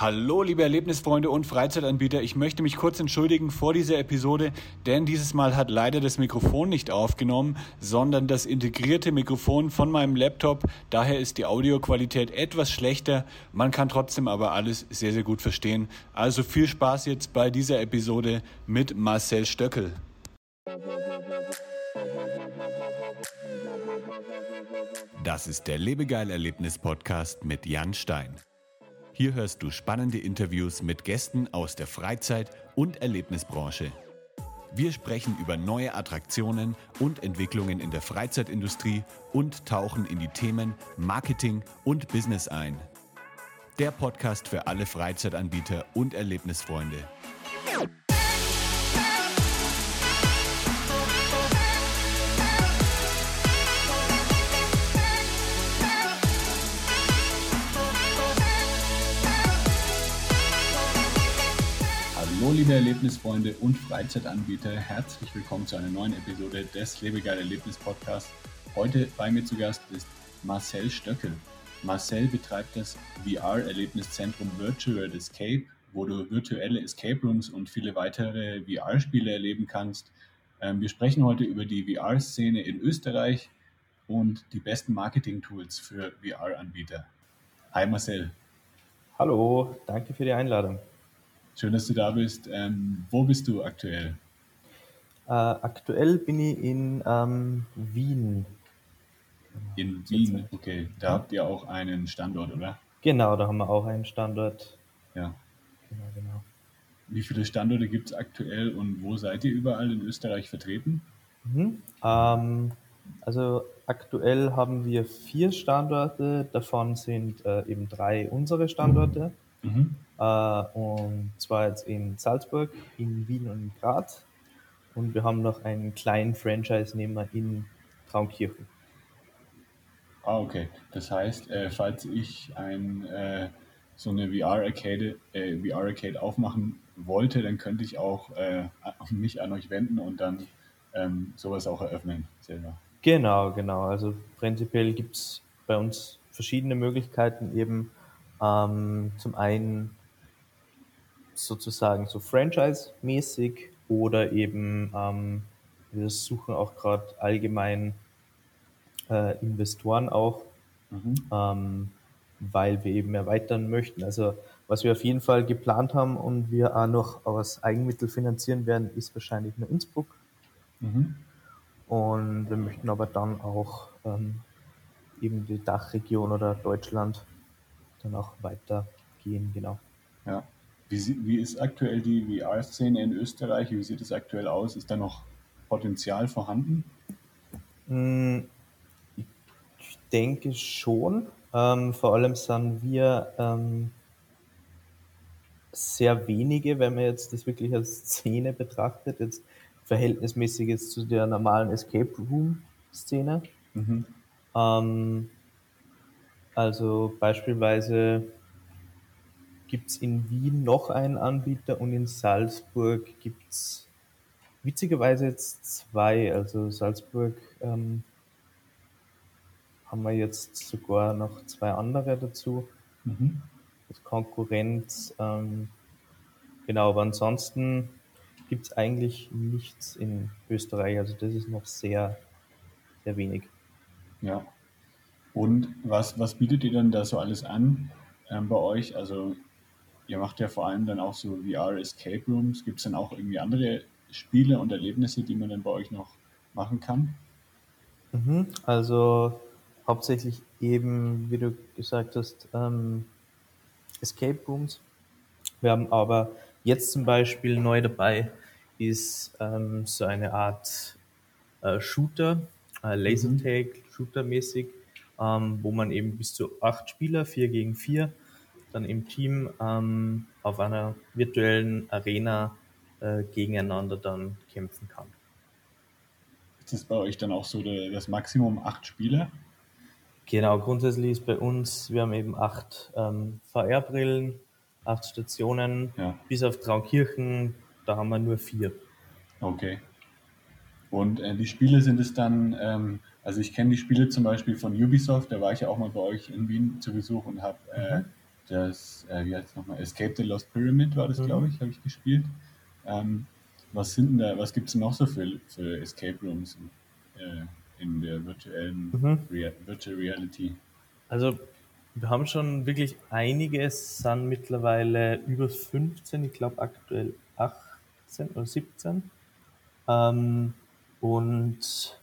Hallo, liebe Erlebnisfreunde und Freizeitanbieter. Ich möchte mich kurz entschuldigen vor dieser Episode, denn dieses Mal hat leider das Mikrofon nicht aufgenommen, sondern das integrierte Mikrofon von meinem Laptop. Daher ist die Audioqualität etwas schlechter. Man kann trotzdem aber alles sehr, sehr gut verstehen. Also viel Spaß jetzt bei dieser Episode mit Marcel Stöckel. Das ist der Lebegeil-Erlebnis-Podcast mit Jan Stein. Hier hörst du spannende Interviews mit Gästen aus der Freizeit- und Erlebnisbranche. Wir sprechen über neue Attraktionen und Entwicklungen in der Freizeitindustrie und tauchen in die Themen Marketing und Business ein. Der Podcast für alle Freizeitanbieter und Erlebnisfreunde. Hallo liebe Erlebnisfreunde und Freizeitanbieter, herzlich willkommen zu einer neuen Episode des Lebegeil Erlebnis Podcasts. Heute bei mir zu Gast ist Marcel Stöckel. Marcel betreibt das VR-Erlebniszentrum Virtual Escape, wo du virtuelle Escape Rooms und viele weitere VR-Spiele erleben kannst. Ähm, wir sprechen heute über die VR-Szene in Österreich und die besten Marketing-Tools für VR-Anbieter. Hi Marcel. Hallo, danke für die Einladung. Schön, dass du da bist. Ähm, wo bist du aktuell? Äh, aktuell bin ich in ähm, Wien. In Wien, okay. Da habt ihr auch einen Standort, oder? Genau, da haben wir auch einen Standort. Ja. Genau, genau. Wie viele Standorte gibt es aktuell und wo seid ihr überall in Österreich vertreten? Mhm. Ähm, also aktuell haben wir vier Standorte, davon sind äh, eben drei unsere Standorte. Mhm. Äh, und zwar jetzt in Salzburg, in Wien und in Graz. Und wir haben noch einen kleinen Franchise-Nehmer in Traunkirchen. Ah, okay. Das heißt, äh, falls ich ein, äh, so eine VR-Arcade äh, VR -Arcade aufmachen wollte, dann könnte ich auch äh, mich an euch wenden und dann ähm, sowas auch eröffnen selber. Genau, genau. Also prinzipiell gibt es bei uns verschiedene Möglichkeiten eben. Ähm, zum einen sozusagen so Franchise-mäßig oder eben ähm, wir suchen auch gerade allgemein äh, Investoren auch, Mhm. ähm, weil wir eben erweitern möchten. Also was wir auf jeden Fall geplant haben und wir auch noch aus Eigenmittel finanzieren werden, ist wahrscheinlich nur Innsbruck. Mhm. Und wir möchten aber dann auch ähm, eben die Dachregion oder Deutschland dann auch weitergehen, genau. Ja. Wie, wie ist aktuell die VR-Szene in Österreich? Wie sieht es aktuell aus? Ist da noch Potenzial vorhanden? Mm, Ich denke schon. Ähm, vor allem sind wir ähm, sehr wenige, wenn man jetzt das wirklich als Szene betrachtet, jetzt verhältnismäßig jetzt zu der normalen Escape Room Szene. Mhm. Ähm, also beispielsweise gibt's in Wien noch einen Anbieter und in Salzburg gibt's witzigerweise jetzt zwei. Also Salzburg ähm, haben wir jetzt sogar noch zwei andere dazu Mhm. als Konkurrenz. Ähm, genau, aber ansonsten gibt's eigentlich nichts in Österreich. Also das ist noch sehr, sehr wenig. Ja. Und was, was bietet ihr denn da so alles an ähm, bei euch? Also ihr macht ja vor allem dann auch so VR-Escape Rooms. Gibt es dann auch irgendwie andere Spiele und Erlebnisse, die man dann bei euch noch machen kann? Mhm, Also hauptsächlich eben, wie du gesagt hast, ähm, Escape Rooms. Wir haben aber jetzt zum Beispiel neu dabei ist ähm, so eine Art äh, Shooter, äh, Lasertag, Shooter-mäßig, ähm, wo man eben bis zu acht Spieler, vier gegen vier, dann im Team ähm, auf einer virtuellen Arena äh, gegeneinander dann kämpfen kann. Ist das bei euch dann auch so das Maximum acht Spieler? Genau, grundsätzlich ist bei uns, wir haben eben acht ähm, VR-Brillen, acht Stationen, Ja. bis auf Traukirchen, da haben wir nur vier. Okay. Und äh, die Spiele sind es dann, ähm, also ich kenne die Spiele zum Beispiel von Ubisoft, da war ich ja auch mal bei euch in Wien zu Besuch und habe äh, das, äh, wie heißt es nochmal, Escape the Lost Pyramid war das, mhm. glaube ich, habe ich gespielt. Ähm, was sind da, was gibt es noch so für, für Escape Rooms äh, in der virtuellen mhm. Rea Virtual Reality? Also wir haben schon wirklich einige, es sind mittlerweile über 15, ich glaube aktuell 18 oder 17. Ähm, und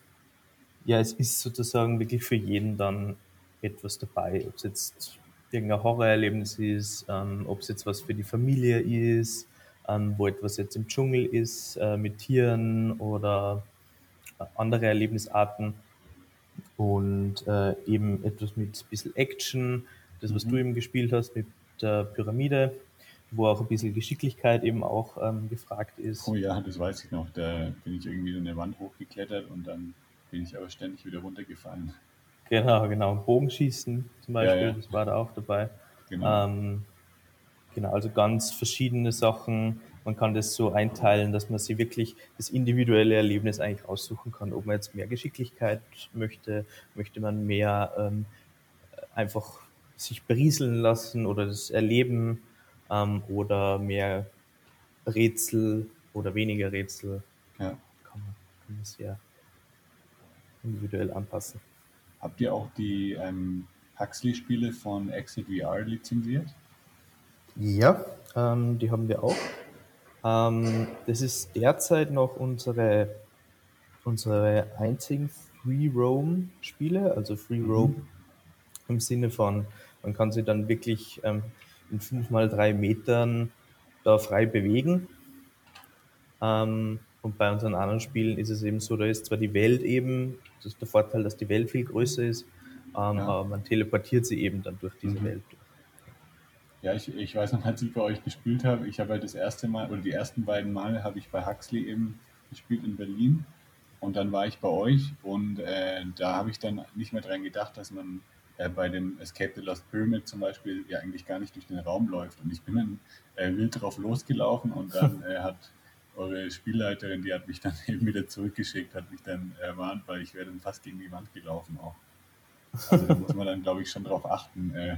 ja, es ist sozusagen wirklich für jeden dann etwas dabei, ob es jetzt irgendein Horrorerlebnis ist, ähm, ob es jetzt was für die Familie ist, ähm, wo etwas jetzt im Dschungel ist, äh, mit Tieren oder äh, andere Erlebnisarten und äh, eben etwas mit ein bisschen Action, das was mhm. du eben gespielt hast mit der Pyramide, wo auch ein bisschen Geschicklichkeit eben auch ähm, gefragt ist. Oh ja, das weiß ich noch, da bin ich irgendwie in eine Wand hochgeklettert und dann bin ich aber ständig wieder runtergefallen. Genau, genau. Bogenschießen zum Beispiel, ja, ja. das war da auch dabei. Genau. Ähm, genau, also ganz verschiedene Sachen. Man kann das so einteilen, dass man sich wirklich das individuelle Erlebnis eigentlich aussuchen kann. Ob man jetzt mehr Geschicklichkeit möchte, möchte man mehr ähm, einfach sich berieseln lassen oder das erleben ähm, oder mehr Rätsel oder weniger Rätsel. Ja. Kann man, kann man sehr individuell anpassen. Habt ihr auch die ähm, Huxley-Spiele von Exit VR lizenziert? Ja, ähm, die haben wir auch. Ähm, das ist derzeit noch unsere, unsere einzigen Free Roam Spiele, also Free mhm. Roam im Sinne von, man kann sich dann wirklich ähm, in 5 mal 3 Metern da frei bewegen. Ähm, und bei unseren anderen Spielen ist es eben so, da ist zwar die Welt eben, das ist der Vorteil, dass die Welt viel größer ist, ähm, ja. aber man teleportiert sie eben dann durch diese mhm. Welt. Ja, ich, ich weiß noch, als ich bei euch gespielt habe, ich habe halt das erste Mal, oder die ersten beiden Male habe ich bei Huxley eben gespielt in Berlin. Und dann war ich bei euch und äh, da habe ich dann nicht mehr dran gedacht, dass man äh, bei dem Escape the Lost Pyramid zum Beispiel ja eigentlich gar nicht durch den Raum läuft. Und ich bin dann äh, wild drauf losgelaufen und dann äh, hat eure Spielleiterin, die hat mich dann eben wieder zurückgeschickt, hat mich dann ermahnt, weil ich wäre dann fast gegen die Wand gelaufen auch. Also da muss man dann, glaube ich, schon darauf achten, äh,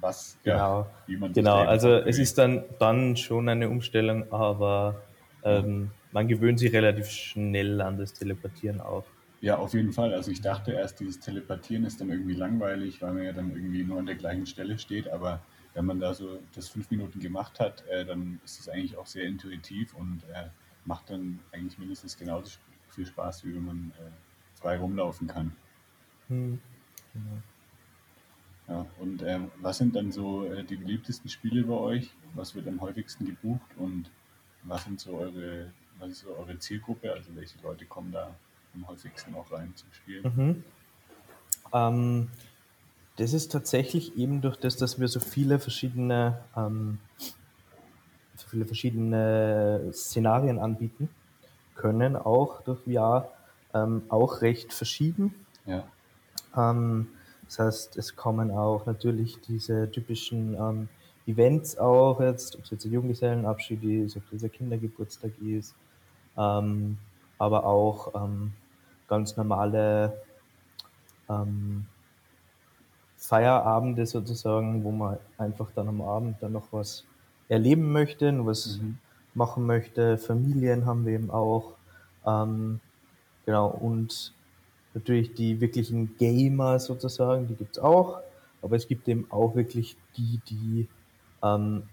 was, genau. Ja, wie man Genau, also es ist dann, dann schon eine Umstellung, aber ähm, man gewöhnt sich relativ schnell an das Teleportieren auch. Ja, auf jeden Fall. Also ich dachte erst, dieses Teleportieren ist dann irgendwie langweilig, weil man ja dann irgendwie nur an der gleichen Stelle steht, aber wenn man da so das fünf Minuten gemacht hat, äh, dann ist es eigentlich auch sehr intuitiv und äh, macht dann eigentlich mindestens genauso viel Spaß, wie wenn man äh, frei rumlaufen kann. Hm. Genau. Ja, und ähm, was sind dann so äh, die beliebtesten Spiele bei euch? Was wird am häufigsten gebucht und was sind so eure, was ist so eure Zielgruppe? Also welche Leute kommen da am häufigsten auch rein zum Spielen? Mhm. Ähm, das ist tatsächlich eben durch das, dass wir so viele verschiedene, ähm, so viele verschiedene Szenarien anbieten können, auch durch VR, ähm, auch recht verschieden. Ja. Ähm, das heißt, es kommen auch natürlich diese typischen ähm, Events auch jetzt, ob es jetzt ein Junggesellenabschied ist, ob es ein Kindergeburtstag ist, ähm, aber auch ähm, ganz normale ähm, Feierabende sozusagen, wo man einfach dann am Abend dann noch was erleben möchte, was mhm. machen möchte. Familien haben wir eben auch. Ähm, genau, und natürlich die wirklichen Gamer sozusagen, die gibt's auch. Aber es gibt eben auch wirklich die, die ähm,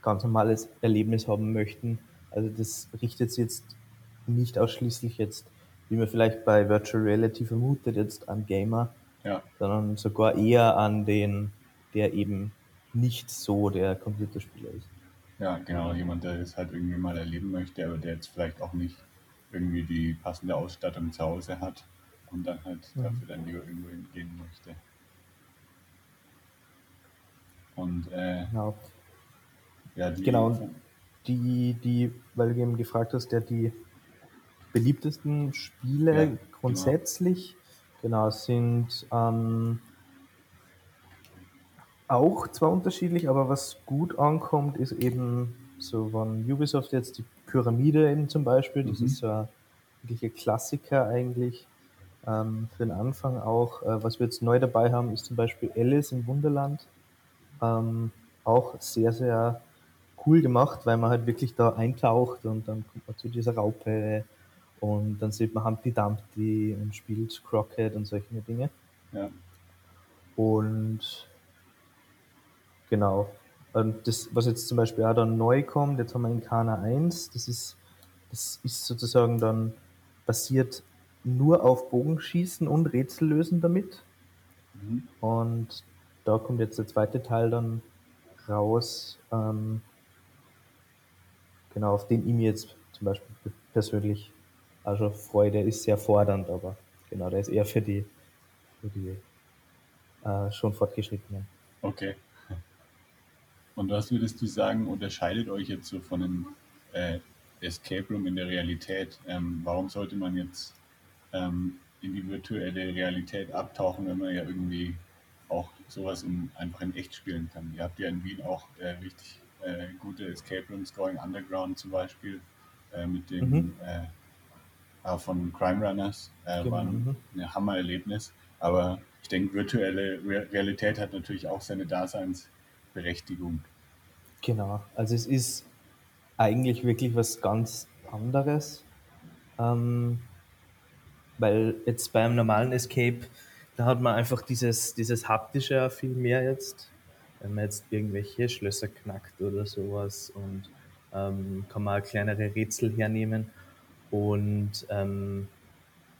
ganz normales Erlebnis haben möchten. Also das richtet sich jetzt nicht ausschließlich jetzt, wie man vielleicht bei Virtual Reality vermutet, jetzt an Gamer, ja. sondern sogar eher an den, der eben nicht so der Computerspieler ist. Ja, genau, jemand, der es halt irgendwie mal erleben möchte, aber der jetzt vielleicht auch nicht irgendwie die passende Ausstattung zu Hause hat und dann halt mhm. dafür dann lieber irgendwo hingehen möchte. Und äh, genau. ja, die, genau. Die, die, weil du eben gefragt hast, der die beliebtesten Spiele ja, genau. Genau, sind ähm, auch zwar unterschiedlich, aber was gut ankommt, ist eben so von Ubisoft jetzt die Pyramide eben zum Beispiel. Das mhm. ist so ein wirklicher Klassiker eigentlich ähm, für den Anfang auch. Äh, was wir jetzt neu dabei haben, ist zum Beispiel Alice im Wunderland. ähm, auch sehr, sehr cool gemacht, weil man halt wirklich da eintaucht und dann kommt man zu dieser Raupe und dann sieht man Humpty Dumpty und spielt Crockett und solche Dinge. Ja. Und genau. Und das, was jetzt zum Beispiel auch dann neu kommt, jetzt haben wir in Kana 1, das ist, das ist sozusagen dann basiert nur auf Bogenschießen und Rätsel lösen damit. Mhm. Und da kommt jetzt der zweite Teil dann raus. Ähm, genau, auf den ich mir jetzt zum Beispiel persönlich also freue. Der ist sehr fordernd, aber genau, der ist eher für die, für die äh, schon fortgeschrittenen. Okay. Und was würdest du sagen, unterscheidet euch jetzt so von einem äh, Escape Room in der Realität? Ähm, warum sollte man jetzt ähm, in die virtuelle Realität abtauchen, wenn man ja irgendwie auch sowas in, einfach in echt spielen kann? Ihr habt ja in Wien auch äh, richtig äh, gute Escape Rooms, Going Underground zum Beispiel, äh, mit dem Mhm. Äh, von Crime Runners, äh, Genau, war ein, mhm. ein Hammererlebnis. Aber ich denke, virtuelle Re Realität hat natürlich auch seine Daseinsberechtigung. Genau, also es ist eigentlich wirklich was ganz anderes, ähm, weil jetzt beim normalen Escape, da hat man einfach dieses, dieses haptische viel mehr jetzt, wenn man jetzt irgendwelche Schlösser knackt oder sowas und ähm, kann man kleinere Rätsel hernehmen und ähm,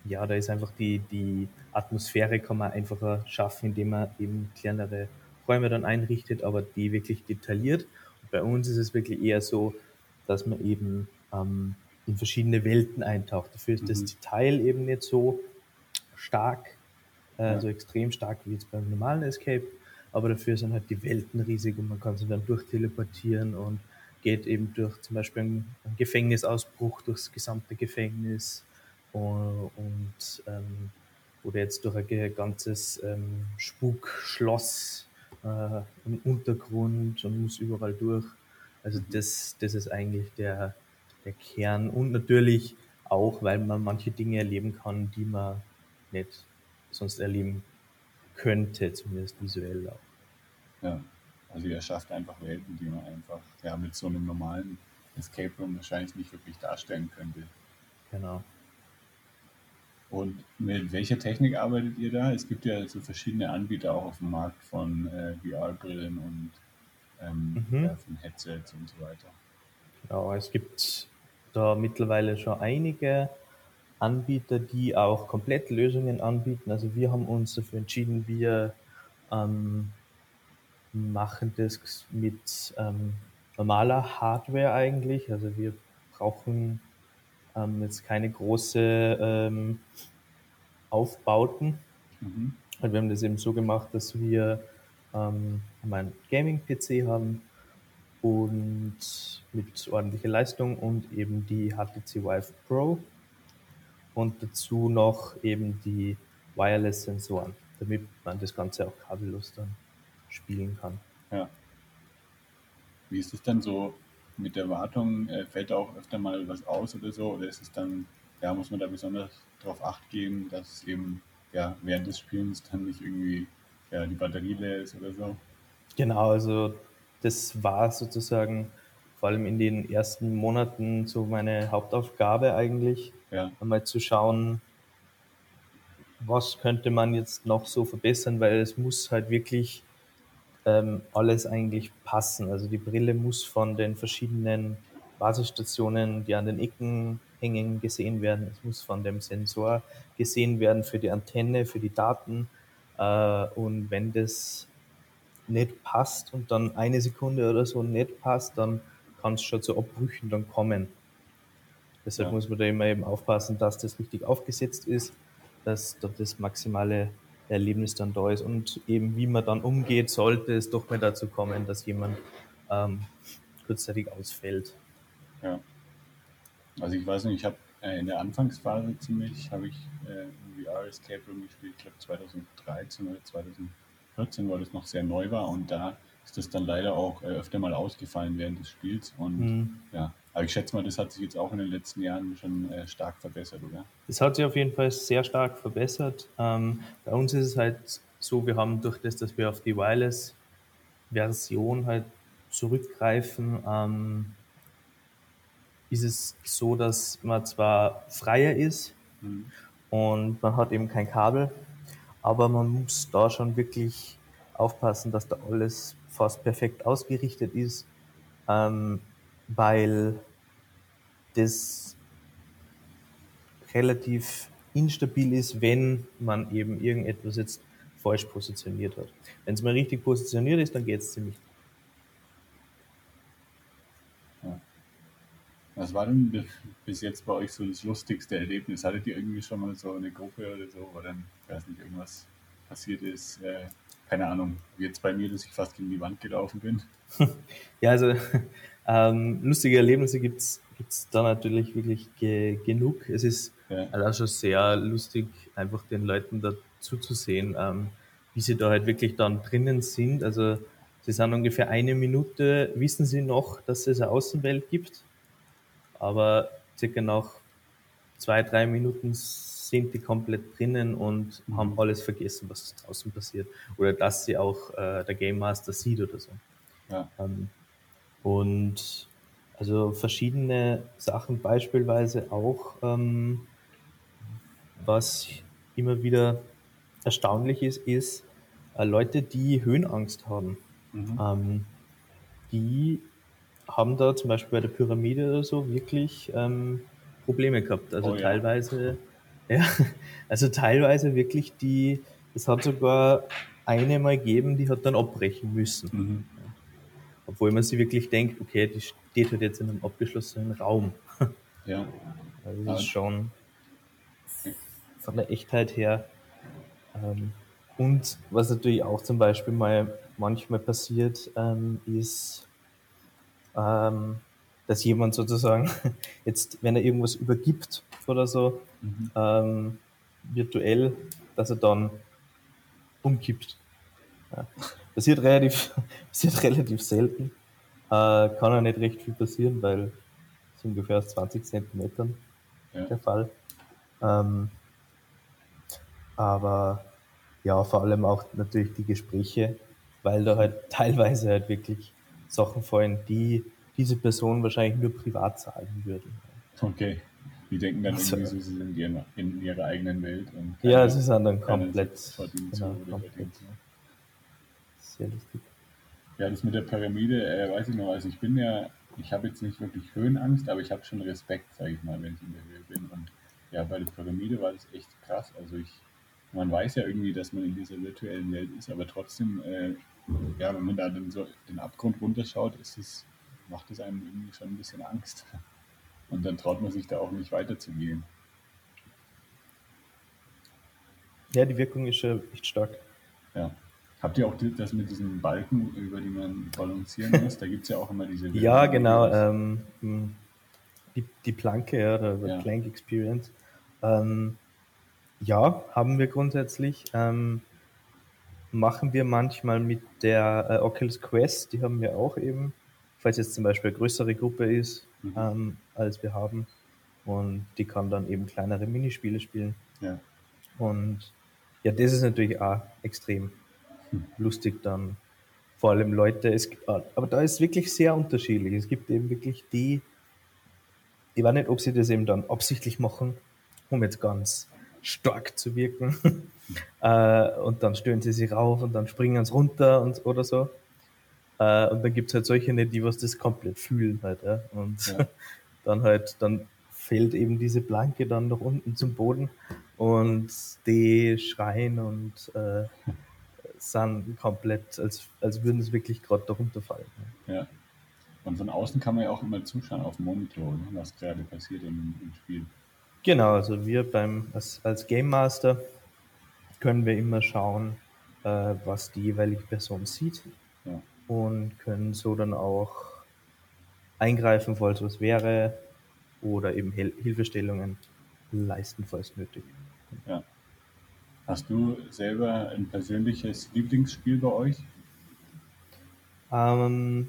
ja, da ist einfach die, die Atmosphäre kann man einfacher schaffen, indem man eben kleinere Räume dann einrichtet, aber die wirklich detailliert. Und bei uns ist es wirklich eher so, dass man eben ähm, in verschiedene Welten eintaucht. Dafür ist das Mhm. Detail eben nicht so stark, äh, Ja. so extrem stark wie jetzt beim normalen Escape, aber dafür sind halt die Welten riesig und man kann sich dann durchteleportieren und geht eben durch zum Beispiel einen Gefängnisausbruch durchs gesamte Gefängnis und, und ähm, oder jetzt durch ein ganzes ähm, Spukschloss äh, im Untergrund und muss überall durch. Also das, das ist eigentlich der, der Kern und natürlich auch, weil man manche Dinge erleben kann, die man nicht sonst erleben könnte, zumindest visuell auch. Ja. Also ihr schafft einfach Welten, die man einfach ja, mit so einem normalen Escape Room wahrscheinlich nicht wirklich darstellen könnte. Genau. Und mit welcher Technik arbeitet ihr da? Es gibt ja so verschiedene Anbieter auch auf dem Markt von äh, VR-Brillen und ähm, Mhm. ja, von Headsets und so weiter. Genau, es gibt da mittlerweile schon einige Anbieter, die auch komplett Lösungen anbieten. Also wir haben uns dafür entschieden, wir ähm, machen das mit ähm, normaler Hardware eigentlich. Also wir brauchen ähm, jetzt keine große ähm, Aufbauten. Mhm. Und wir haben das eben so gemacht, dass wir ähm, einen Gaming-PC haben und mit ordentlicher Leistung und eben die HTC Vive Pro und dazu noch eben die Wireless-Sensoren, damit man das Ganze auch kabellos dann spielen kann. Ja. Wie ist es dann so mit der Wartung? Äh, fällt da auch öfter mal was aus oder so? Oder ist es dann, ja, muss man da besonders darauf acht geben, dass es eben ja, während des Spielens dann nicht irgendwie ja, die Batterie leer ist oder so? Genau, also das war sozusagen vor allem in den ersten Monaten so meine Hauptaufgabe eigentlich, Ja, einmal zu schauen, was könnte man jetzt noch so verbessern, weil es muss halt wirklich ähm, alles eigentlich passen. Also die Brille muss von den verschiedenen Basisstationen, die an den Ecken hängen, gesehen werden. Es muss von dem Sensor gesehen werden für die Antenne, für die Daten. Äh, und wenn das nicht passt und dann eine Sekunde oder so nicht passt, dann kann es schon zu Abbrüchen dann kommen. Deshalb Ja. muss man da immer eben aufpassen, dass das richtig aufgesetzt ist, dass dort das maximale Erlebnis dann da ist und eben wie man dann umgeht, sollte es doch mal dazu kommen, dass jemand ähm, kurzzeitig ausfällt. ja. Also ich weiß nicht, ich habe äh, in der Anfangsphase ziemlich, habe ich äh, VR Escape Room gespielt, ich glaube 2013 oder 2014, weil das noch sehr neu war und da ist das dann leider auch äh, öfter mal ausgefallen während des Spiels und Mhm. ja, aber ich schätze mal, das hat sich jetzt auch in den letzten Jahren schon äh, stark verbessert, oder? Das hat sich auf jeden Fall sehr stark verbessert. Ähm, bei uns ist es halt so, wir haben durch das, dass wir auf die Version halt zurückgreifen, ähm, ist es so, dass man zwar freier ist mhm. und man hat eben kein Kabel, aber man muss da schon wirklich aufpassen, dass da alles fast perfekt ausgerichtet ist, ähm, weil das relativ instabil ist, wenn man eben irgendetwas jetzt falsch positioniert hat. Wenn es mal richtig positioniert ist, dann geht es ziemlich. Ja. Was war denn bis jetzt bei euch so das lustigste Erlebnis? Hattet ihr irgendwie schon mal so eine Gruppe oder so, wo dann, weiß nicht, irgendwas passiert ist? Äh, keine Ahnung, wie jetzt bei mir, dass ich fast gegen die Wand gelaufen bin. ja, also ähm, lustige Erlebnisse gibt es da natürlich wirklich ge genug. Es ist ja. also schon sehr lustig, einfach den Leuten da zuzusehen, ähm, wie sie da halt wirklich dann drinnen sind. Also sie sind ungefähr eine Minute, wissen sie noch, dass es eine Außenwelt gibt, aber circa nach zwei, drei Minuten sind die komplett drinnen und mhm. haben alles vergessen, was draußen passiert. Oder dass sie auch äh, der Game Master sieht oder so. Ja. Ähm, und also verschiedene Sachen, beispielsweise auch, ähm, was immer wieder erstaunlich ist, ist äh, Leute, die Höhenangst haben. Mhm. Ähm, die haben da zum Beispiel bei der Pyramide oder so wirklich ähm, Probleme gehabt. Also oh, ja. teilweise ja, also teilweise wirklich die, es hat sogar eine mal gegeben, die hat dann abbrechen müssen. Mhm. Obwohl man sich wirklich denkt, okay, die steht halt jetzt in einem abgeschlossenen Raum. Ja. Also das ist schon von der Echtheit her. Ähm, und was natürlich auch zum Beispiel mal manchmal passiert, ähm, ist, ähm, dass jemand sozusagen jetzt, wenn er irgendwas übergibt oder so, mhm. ähm, virtuell, dass er dann umkippt. Ja. Passiert relativ, passiert relativ selten. Äh, kann auch nicht recht viel passieren, weil es ungefähr aus 20 Zentimetern ja. der Fall. Ähm, aber ja, vor allem auch natürlich die Gespräche, weil da halt teilweise halt wirklich Sachen fallen, die diese Person wahrscheinlich nur privat sagen würde. Okay. Die denken dann also, irgendwie, sie sind in, in ihrer eigenen Welt. Und keine, ja, sie sind dann komplett. Genau, komplett. Sehr lustig. Ja, das mit der Pyramide, äh, weiß ich noch, also ich bin ja, ich habe jetzt nicht wirklich Höhenangst, aber ich habe schon Respekt, sage ich mal, wenn ich in der Höhe bin. Und ja, bei der Pyramide war das echt krass. Also ich, man weiß ja irgendwie, dass man in dieser virtuellen Welt ist, aber trotzdem, äh, ja, wenn man da dann so den Abgrund runterschaut, ist es macht es einem irgendwie schon ein bisschen Angst. Und dann traut man sich da auch nicht weiterzugehen. Ja, die Wirkung ist schon echt stark. Ja. Habt ihr auch das mit diesen Balken, über die man balancieren muss? Da gibt es ja auch immer diese. ja, genau. Ähm, die, die Planke, ja, der, der ja. Plank Experience. Ähm, ja, haben wir grundsätzlich. Ähm, machen wir manchmal mit der äh, Oculus Quest, die haben wir auch eben falls jetzt zum Beispiel eine größere Gruppe ist, mhm. ähm, als wir haben. Und die kann dann eben kleinere Minispiele spielen. Ja. Und ja, das ist natürlich auch extrem. Lustig dann. Vor allem Leute, es ah, aber da ist wirklich sehr unterschiedlich. Es gibt eben wirklich die, ich weiß nicht, ob sie das eben dann absichtlich machen, um jetzt ganz stark zu wirken. äh, und dann stören sie sich rauf und dann springen sie runter und, oder so. Äh, und dann gibt es halt solche nicht, die was das komplett fühlen halt. Ja? Und ja. dann halt, dann fällt eben diese Planke dann nach unten zum Boden und die schreien und äh, sind komplett, als, als würden es wirklich gerade darunter fallen. Ja. Und von außen kann man ja auch immer zuschauen auf dem Monitor, ne, was gerade passiert im, im, Spiel. Genau, also wir beim als, als Game Master können wir immer schauen, äh, was die jeweilige Person sieht. Ja und können so dann auch eingreifen, falls was wäre oder eben Hil Hilfestellungen leisten, falls nötig. Ja. Hast du selber ein persönliches Lieblingsspiel bei euch? Ähm,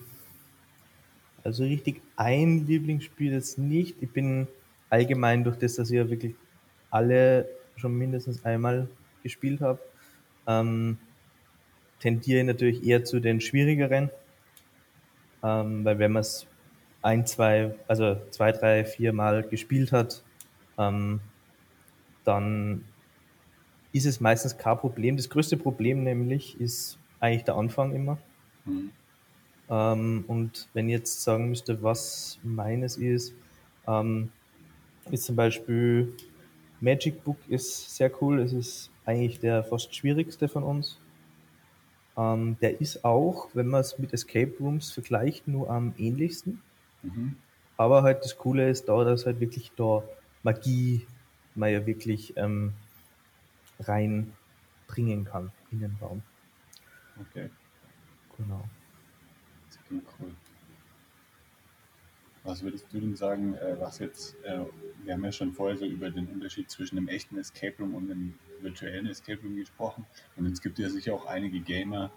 also richtig ein Lieblingsspiel jetzt nicht. Ich bin allgemein durch das, dass ich ja wirklich alle schon mindestens einmal gespielt habe, ähm, tendiere ich natürlich eher zu den schwierigeren, ähm, weil wenn man es ein, zwei, also zwei, drei, vier Mal gespielt hat, ähm, dann ist es meistens kein Problem. Das größte Problem nämlich ist eigentlich der Anfang immer. Mhm. Ähm, und wenn ich jetzt sagen müsste, was meines ist, ähm, ist zum Beispiel Magic Book ist sehr cool. Es ist eigentlich der fast schwierigste von uns. Ähm, der ist auch, wenn man es mit Escape Rooms vergleicht, nur am ähnlichsten. Mhm. Aber halt das Coole ist da, dass halt wirklich da Magie man ja wirklich ähm, reinbringen kann in den Raum. Okay. Genau. Das klingt cool. Was würdest du denn sagen, äh, was jetzt, äh, wir haben ja schon vorher so über den Unterschied zwischen einem echten Escape Room und einem virtuellen Escape Room gesprochen. Und es gibt ja sicher auch einige Gamer,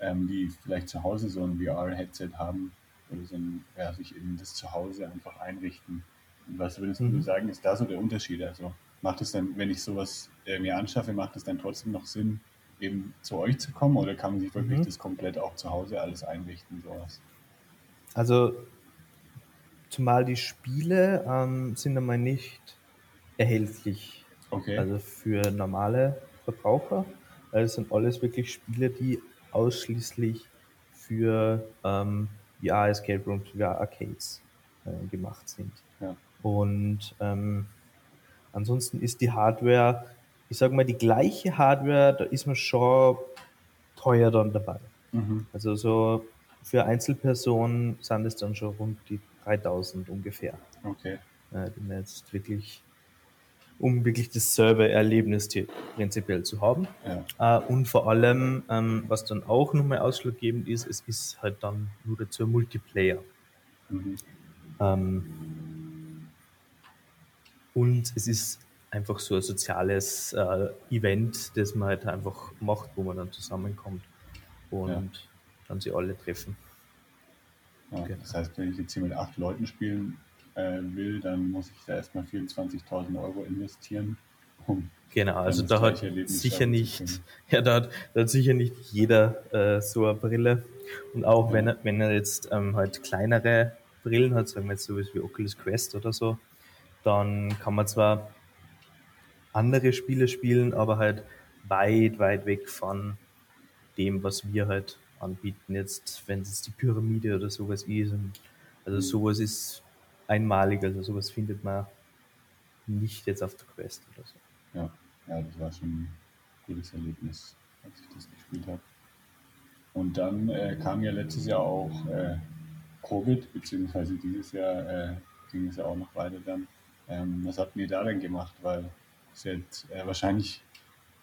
ähm, die vielleicht zu Hause so ein VR-Headset haben oder so ein, ja, sich eben das zu Hause einfach einrichten. Und was würdest mhm. du sagen, ist da so der Unterschied? Also macht es dann, wenn ich sowas äh, mir anschaffe, macht es dann trotzdem noch Sinn, eben zu euch zu kommen oder kann man sich wirklich mhm. das komplett auch zu Hause alles einrichten, sowas? Also zumal die Spiele ähm, sind einmal nicht erhältlich. Okay. Also für normale Verbraucher. Weil es sind alles wirklich Spiele, die ausschließlich für ähm, VR Escape Rooms, VR Arcades äh, gemacht sind. Ja. Und ähm, ansonsten ist die Hardware, ich sage mal, die gleiche Hardware, da ist man schon teuer dann dabei. Mhm. Also so für Einzelpersonen sind es dann schon rund die 3000 ungefähr. Okay. Äh, die man jetzt wirklich, um wirklich das Server-Erlebnis prinzipiell zu haben. Ja. Äh, und vor allem, ähm, was dann auch nochmal ausschlaggebend ist, es ist halt dann nur dazu Multiplayer. Mhm. Ähm, und es ist einfach so ein soziales äh, Event, das man halt einfach macht, wo man dann zusammenkommt und ja. dann sie alle treffen. Ja, genau. Das heißt, wenn ich jetzt hier mit acht Leuten spielen äh, will, dann muss ich da erstmal 24.000 Euro investieren. Um genau, also da hat sicher nicht, ja, da hat, da hat sicher nicht jeder äh, so eine Brille. Und auch ja. wenn er, wenn er jetzt ähm, halt kleinere Brillen hat, sagen wir jetzt sowas wie Oculus Quest oder so, dann kann man zwar andere Spiele spielen, aber halt weit, weit weg von dem, was wir halt anbieten, jetzt, wenn es die Pyramide oder sowas ist. also sowas ist einmalig, also sowas findet man nicht jetzt auf der Quest oder so. Ja, ja das war schon ein gutes Erlebnis, als ich das gespielt habe. Und dann äh, kam ja letztes Jahr auch äh, Covid, beziehungsweise dieses Jahr äh, ging es ja auch noch weiter dann. Ähm, was habt ihr da denn gemacht? Weil es jetzt äh, wahrscheinlich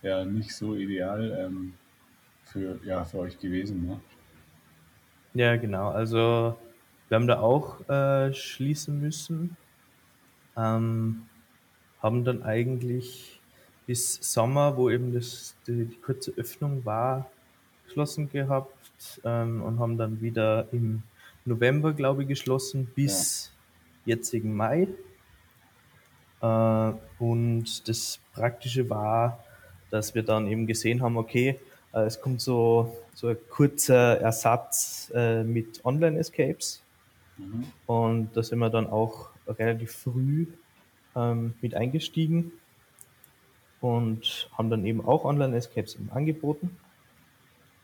ja nicht so ideal ähm, für, ja, für euch gewesen. Ne? Ja, genau. Also wir haben da auch äh, schließen müssen. Ähm, haben dann eigentlich bis Sommer, wo eben das, die, die kurze Öffnung war, geschlossen gehabt ähm, und haben dann wieder im November, glaube ich, geschlossen bis ja. jetzigen Mai. Äh, und das Praktische war, dass wir dann eben gesehen haben, okay, äh, es kommt so, so ein kurzer Ersatz äh, mit Online-Escapes. Mhm. Und da sind wir dann auch relativ früh ähm, mit eingestiegen und haben dann eben auch Online-Escapes angeboten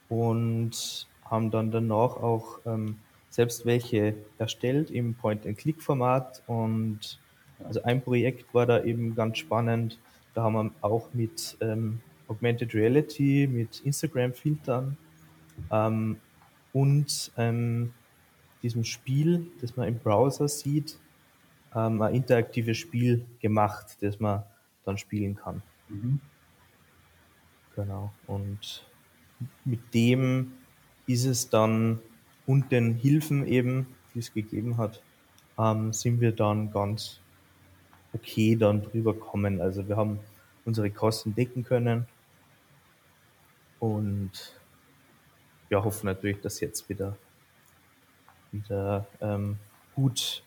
und haben dann danach auch ähm, selbst welche erstellt im Point-and-Click-Format und also ein Projekt war da eben ganz spannend. Da haben wir auch mit ähm, Augmented Reality, mit Instagram-Filtern ähm, und ähm, diesem Spiel, das man im Browser sieht, ähm, ein interaktives Spiel gemacht, das man dann spielen kann. Mhm. Genau. Und mit dem ist es dann und den Hilfen eben, die es gegeben hat, ähm, sind wir dann ganz okay dann drüber kommen. Also wir haben unsere Kosten decken können und ja, hoffen natürlich, dass jetzt wieder, wieder ähm, gut,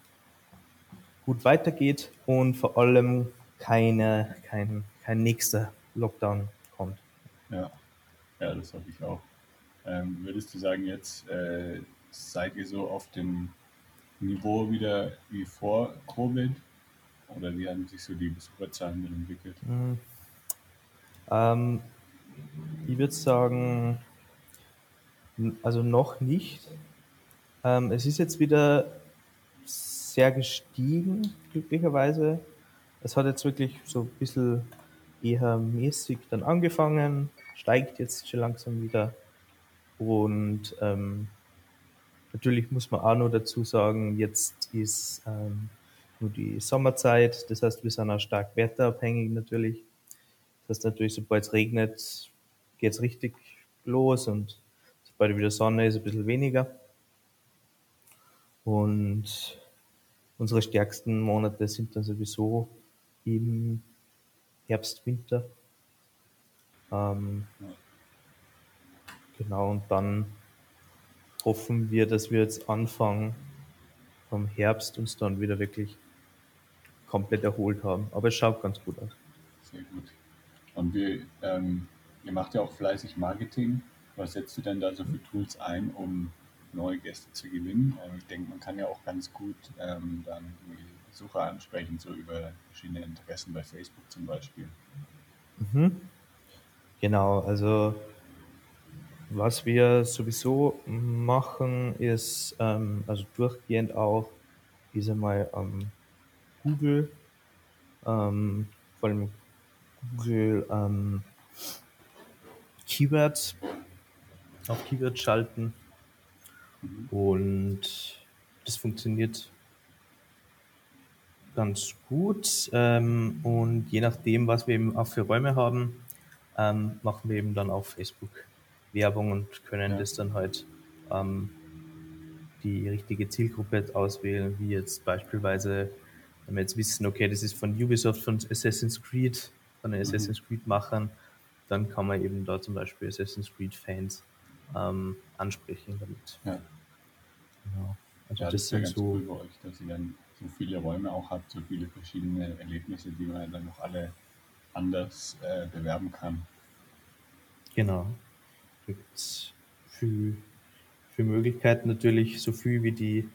gut weitergeht und vor allem keine, kein, kein nächster Lockdown kommt. Ja, ja das hoffe ich auch. Ähm, würdest du sagen, jetzt äh, seid ihr so auf dem Niveau wieder wie vor Covid? Oder wie haben sich so die Besucherzahlen dann entwickelt? Mhm. Ähm, ich würde sagen, also noch nicht. Ähm, es ist jetzt wieder sehr gestiegen, glücklicherweise. Es hat jetzt wirklich so ein bisschen eher mäßig dann angefangen, steigt jetzt schon langsam wieder. Und ähm, natürlich muss man auch noch dazu sagen, jetzt ist ähm, nur die Sommerzeit, das heißt, wir sind auch stark wetterabhängig natürlich. Das heißt natürlich, sobald es regnet, geht es richtig los und sobald wieder Sonne ist, ein bisschen weniger. Und unsere stärksten Monate sind dann sowieso im Herbst, Winter. Ähm, genau, und dann hoffen wir, dass wir jetzt Anfang vom Herbst uns dann wieder wirklich komplett erholt haben. Aber es schaut ganz gut aus. Sehr gut. Und wir, ähm, ihr macht ja auch fleißig Marketing. Was setzt du denn da so für Tools ein, um neue Gäste zu gewinnen? Ähm, ich denke, man kann ja auch ganz gut ähm, dann die Besucher ansprechen, so über verschiedene Interessen bei Facebook zum Beispiel. Mhm. Genau, also was wir sowieso machen, ist ähm, also durchgehend auch ist einmal ähm, Google, ähm, vor allem Google ähm, Keywords. Auf Keywords schalten. Und das funktioniert ganz gut. Ähm, und je nachdem, was wir eben auch für Räume haben, ähm, machen wir eben dann auf Facebook Werbung und können ja. das dann halt ähm, die richtige Zielgruppe auswählen, wie jetzt beispielsweise, wenn wir jetzt wissen, okay, das ist von Ubisoft, von Assassin's Creed, von den mhm. Assassin's Creed Machern, dann kann man eben da zum Beispiel Assassin's Creed Fans ähm, ansprechen damit. Ja. Genau. Also ja, das, das ist ja ganz so cool bei euch, dass ihr dann so viele Räume auch habt, so viele verschiedene Erlebnisse, die man dann noch alle anders äh, bewerben kann. Genau gibt es viel, viel Möglichkeiten natürlich, so viel wie die,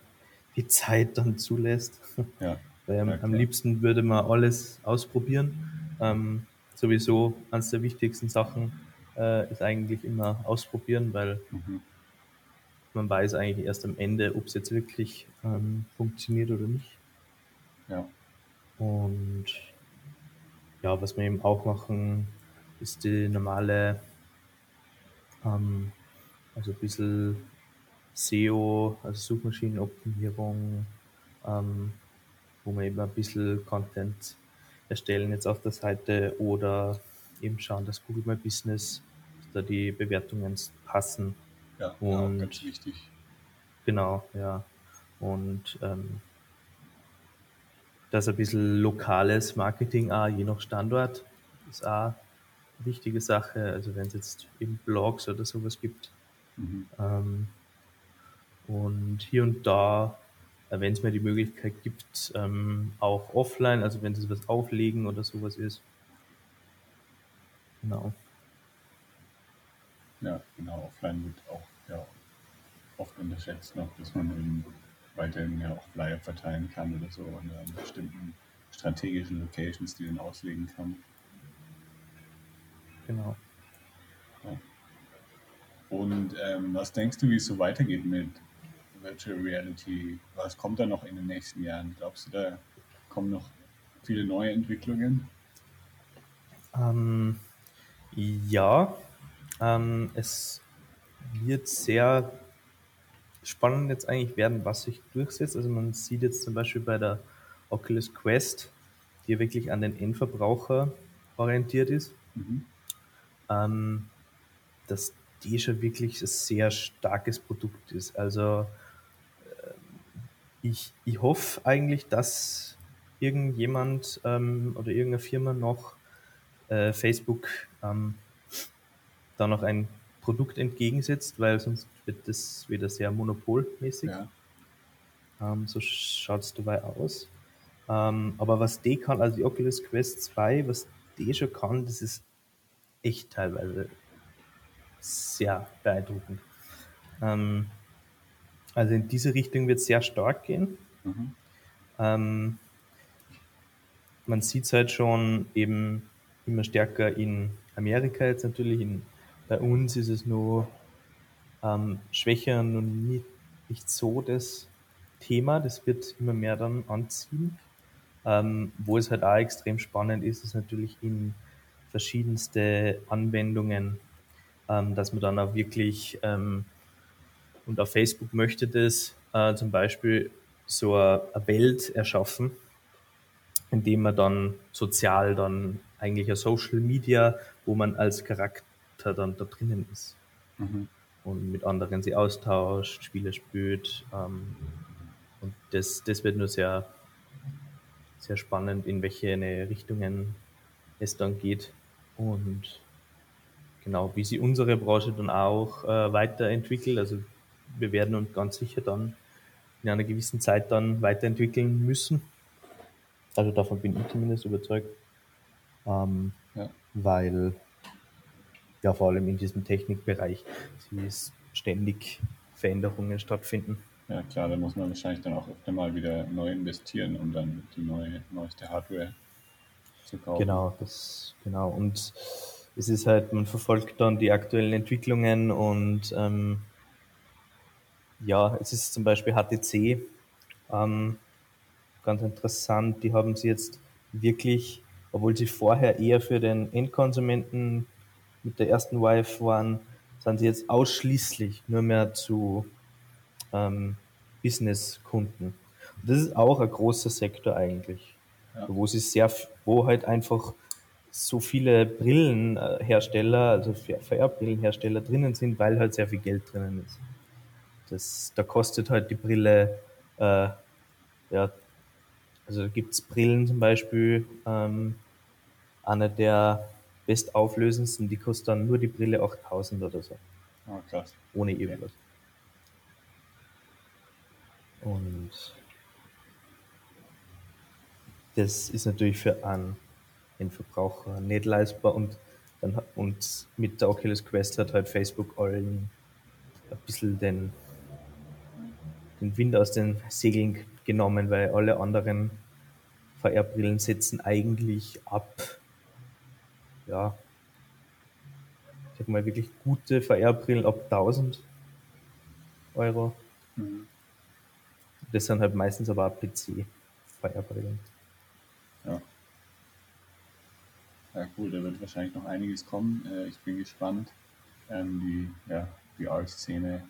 die Zeit dann zulässt. Ja. Weil am, am liebsten würde man alles ausprobieren. Ähm, sowieso eines der wichtigsten Sachen äh, ist eigentlich immer ausprobieren, weil mhm. man weiß eigentlich erst am Ende, ob es jetzt wirklich ähm, funktioniert oder nicht. Ja. Und ja, was wir eben auch machen, ist die normale ähm, also ein bisschen SEO, also Suchmaschinenoptimierung, ähm, wo wir eben ein bisschen Content erstellen jetzt auf der Seite oder eben schauen, dass Google My Business, dass da die Bewertungen passen. Ja, und, ja ganz wichtig. Genau, ja. Und ähm, das ein bisschen lokales Marketing auch, je nach Standort, ist auch wichtige Sache. Also wenn es jetzt eben Blogs oder sowas gibt. Mhm. Ähm, und hier und da, wenn es mir die Möglichkeit gibt, ähm, auch offline, also wenn es was auflegen oder sowas ist. Genau. Ja, genau, offline wird auch ja, oft unterschätzt noch, dass man eben weiterhin ja auch Flyer verteilen kann oder so an bestimmten strategischen Locations, die man auslegen kann. Genau. Und ähm, was denkst du, wie es so weitergeht mit Virtual Reality? Was kommt da noch in den nächsten Jahren? Glaubst du, da kommen noch viele neue Entwicklungen? Ähm, ja, ähm, es wird sehr spannend jetzt eigentlich werden, was sich durchsetzt. Also man sieht jetzt zum Beispiel bei der Oculus Quest, die wirklich an den Endverbraucher orientiert ist. Mhm ähm, dass die schon wirklich ein sehr starkes Produkt ist. Also ich, ich hoffe eigentlich, dass irgendjemand ähm, oder irgendeine Firma noch äh, Facebook ähm, da noch ein Produkt entgegensetzt, weil sonst wird das wieder sehr monopolmäßig. Ja. Ähm, so schaut es dabei aus. Ähm, aber was die kann, also die Oculus Quest 2, was die schon kann, das ist echt teilweise sehr beeindruckend. Ähm, also in diese Richtung wird es sehr stark gehen. Mhm. Ähm, man sieht es halt schon eben immer stärker in Amerika jetzt natürlich. In, bei uns ist es nur ähm, schwächer und nicht, nicht so das Thema. Das wird immer mehr dann anziehen. Ähm, wo es halt auch extrem spannend ist, ist natürlich in verschiedenste Anwendungen, ähm, dass man dann auch wirklich ähm, und auf Facebook möchte das äh, zum Beispiel so eine, Welt erschaffen, indem man dann sozial dann eigentlich ein Social Media, wo man als Charakter dann da drinnen ist. Mhm. Und mit anderen sie austauscht, Spiele spielt. Ähm, und das, das wird nur sehr, sehr spannend, in welche Richtungen es dann geht. Und genau, wie sie unsere Branche dann auch äh, weiterentwickelt. Also wir werden uns ganz sicher dann in einer gewissen Zeit dann weiterentwickeln müssen. Also davon bin ich zumindest überzeugt. Ähm, ja. Weil ja vor allem in diesem Technikbereich ständig Veränderungen stattfinden. Ja klar, da muss man wahrscheinlich dann auch öfter mal wieder neu investieren, um dann die neue, neueste Hardware zu kaufen. Genau, das, genau. Und es ist halt, man verfolgt dann die aktuellen Entwicklungen und ähm, ja, es ist zum Beispiel HTC ähm, ganz interessant. Die haben sie jetzt wirklich, obwohl sie vorher eher für den Endkonsumenten mit der ersten Wife waren, sind sie jetzt ausschließlich nur mehr zu ähm, Business-Kunden. Das ist auch ein großer Sektor eigentlich, ja. wo sie sehr, wo halt einfach so viele Brillenhersteller, also VR-Brillenhersteller drinnen sind, weil halt sehr viel Geld drinnen ist. Das, da kostet halt die Brille, äh, ja, also da gibt es Brillen zum Beispiel, ähm, eine der bestauflösendsten, die kostet dann nur die Brille 8000 oder so. Oh, krass. Ohne irgendwas. Und das ist natürlich für einen, einen Verbraucher nicht leistbar und, dann, und mit der Oculus Quest hat halt Facebook allen ein bisschen den den Wind aus den Segeln genommen, weil alle anderen VR-Brillen setzen eigentlich ab, ja, ich sag mal wirklich gute VR-Brillen ab 1000 Euro. Mhm. Das sind halt meistens aber auch PC-VR-Brillen. Ja. Ja, cool, da wird wahrscheinlich noch einiges kommen. Äh, ich bin gespannt. Ähm, die ja, VR-Szene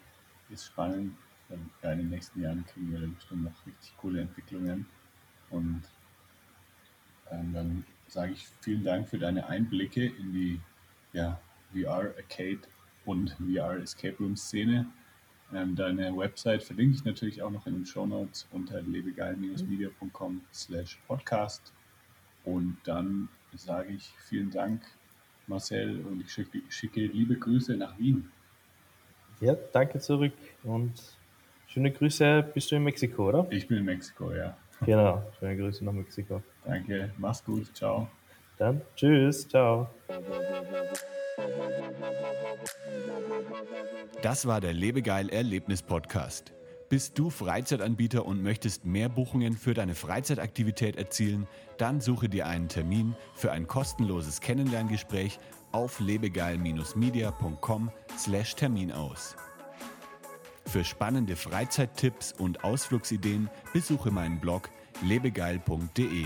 ist spannend ja, in den nächsten Jahren kriegen wir bestimmt noch richtig coole Entwicklungen. Und ähm, dann sage ich vielen Dank für deine Einblicke in die ja, VR Arcade und VR Escape Room Szene. Ähm, deine Website verlinke ich natürlich auch noch in den Show Notes unter lebegeil-media.com slash podcast. Und dann sage ich vielen Dank, Marcel, und ich schicke, schicke liebe Grüße nach Wien. Ja, danke zurück und Schöne Grüße, bist du in Mexiko, oder? Ich bin in Mexiko, ja. Genau, schöne Grüße nach Mexiko. Danke, mach's gut, ciao. Dann tschüss, ciao. Das war der Lebegeil Erlebnis Podcast. Bist du Freizeitanbieter und möchtest mehr Buchungen für deine Freizeitaktivität erzielen? Dann suche dir einen Termin für ein kostenloses Kennenlerngespräch auf lebegeil-media.com/termin aus. Für spannende Freizeittipps und Ausflugsideen besuche meinen Blog lebegeil.de.